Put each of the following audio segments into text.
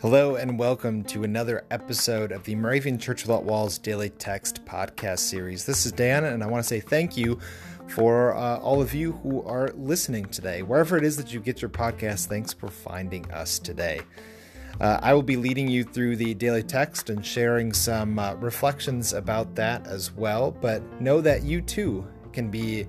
Hello, and welcome to another episode of the Moravian Church Without Walls Daily Text podcast series. This is Dan, and I want to say thank you for uh, all of you who are listening today. Wherever it is that you get your podcast, thanks for finding us today. Uh, I will be leading you through the daily text and sharing some uh, reflections about that as well, but know that you too can be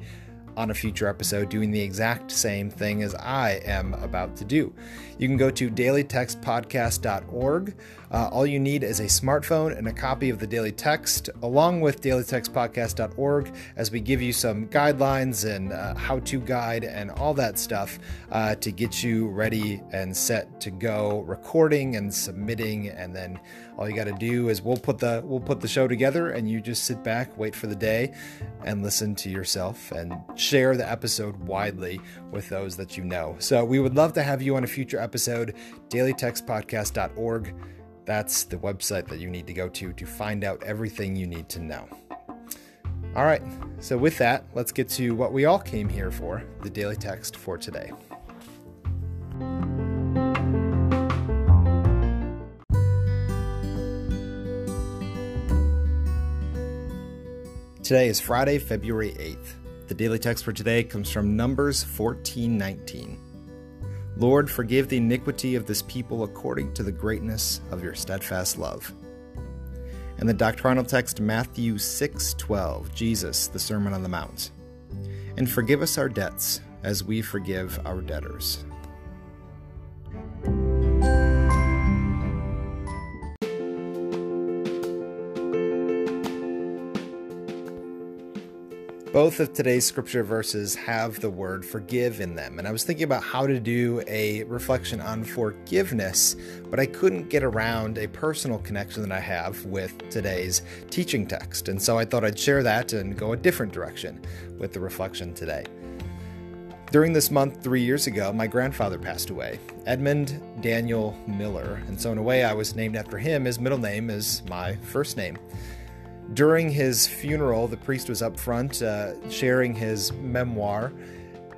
on a future episode doing the exact same thing as I am about to do. You can go to dailytextpodcast.org. Uh, all you need is a smartphone and a copy of the daily text, along with dailytextpodcast.org, as we give you some guidelines and uh, how to guide and all that stuff uh, to get you ready and set to go recording and submitting. And then all you got to do is we'll put the we'll put the show together, and you just sit back, wait for the day, and listen to yourself and share the episode widely with those that you know. So we would love to have you on a future episode. DailyTextPodcast.org. That's the website that you need to go to to find out everything you need to know. All right, so with that, let's get to what we all came here for the daily text for today. Today is Friday, February 8th. The daily text for today comes from Numbers 14:19. Lord, forgive the iniquity of this people according to the greatness of your steadfast love. And the doctrinal text Matthew 6:12, Jesus, the Sermon on the Mount. And forgive us our debts as we forgive our debtors. Both of today's scripture verses have the word forgive in them. And I was thinking about how to do a reflection on forgiveness, but I couldn't get around a personal connection that I have with today's teaching text. And so I thought I'd share that and go a different direction with the reflection today. During this month, three years ago, my grandfather passed away, Edmund Daniel Miller. And so, in a way, I was named after him. His middle name is my first name. During his funeral, the priest was up front uh, sharing his memoir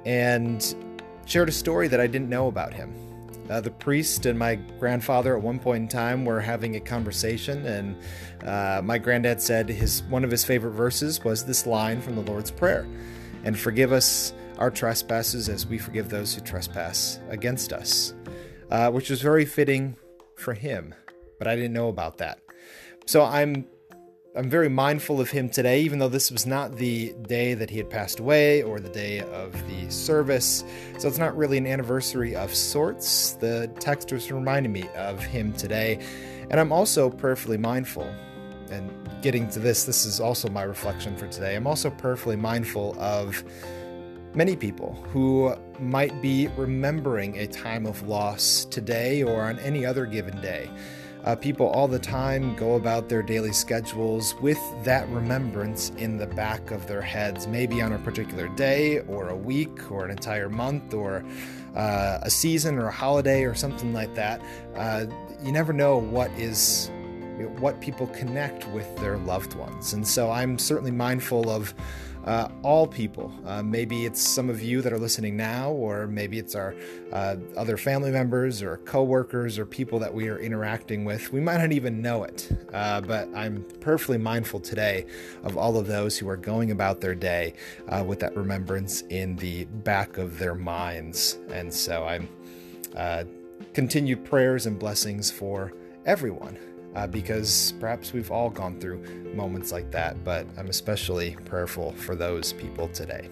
and shared a story that I didn't know about him. Uh, the priest and my grandfather at one point in time were having a conversation, and uh, my granddad said his one of his favorite verses was this line from the Lord's Prayer, and forgive us our trespasses as we forgive those who trespass against us, uh, which was very fitting for him. But I didn't know about that, so I'm I'm very mindful of him today, even though this was not the day that he had passed away or the day of the service. So it's not really an anniversary of sorts. The text was reminding me of him today. And I'm also prayerfully mindful. And getting to this, this is also my reflection for today. I'm also prayerfully mindful of many people who might be remembering a time of loss today or on any other given day. Uh, people all the time go about their daily schedules with that remembrance in the back of their heads, maybe on a particular day or a week or an entire month or uh, a season or a holiday or something like that. Uh, you never know what is what people connect with their loved ones. And so I'm certainly mindful of uh, all people. Uh, maybe it's some of you that are listening now, or maybe it's our uh, other family members or coworkers or people that we are interacting with. We might not even know it, uh, but I'm perfectly mindful today of all of those who are going about their day uh, with that remembrance in the back of their minds. And so I'm uh, continued prayers and blessings for everyone uh, because perhaps we've all gone through moments like that, but I'm especially prayerful for those people today.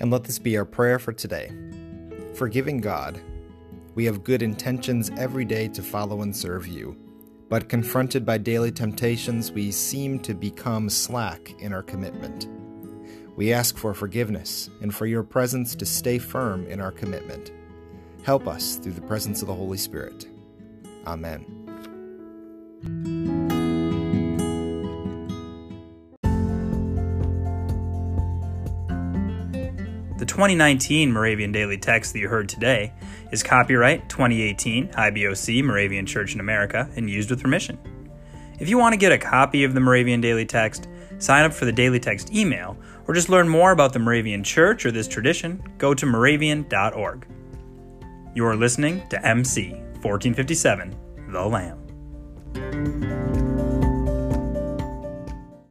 And let this be our prayer for today. Forgiving God, we have good intentions every day to follow and serve you, but confronted by daily temptations, we seem to become slack in our commitment. We ask for forgiveness and for your presence to stay firm in our commitment. Help us through the presence of the Holy Spirit. Amen. The 2019 Moravian Daily Text that you heard today is copyright 2018 IBOC Moravian Church in America and used with permission. If you want to get a copy of the Moravian Daily Text, sign up for the Daily Text email, or just learn more about the Moravian Church or this tradition, go to moravian.org. You are listening to MC 1457, The Lamb.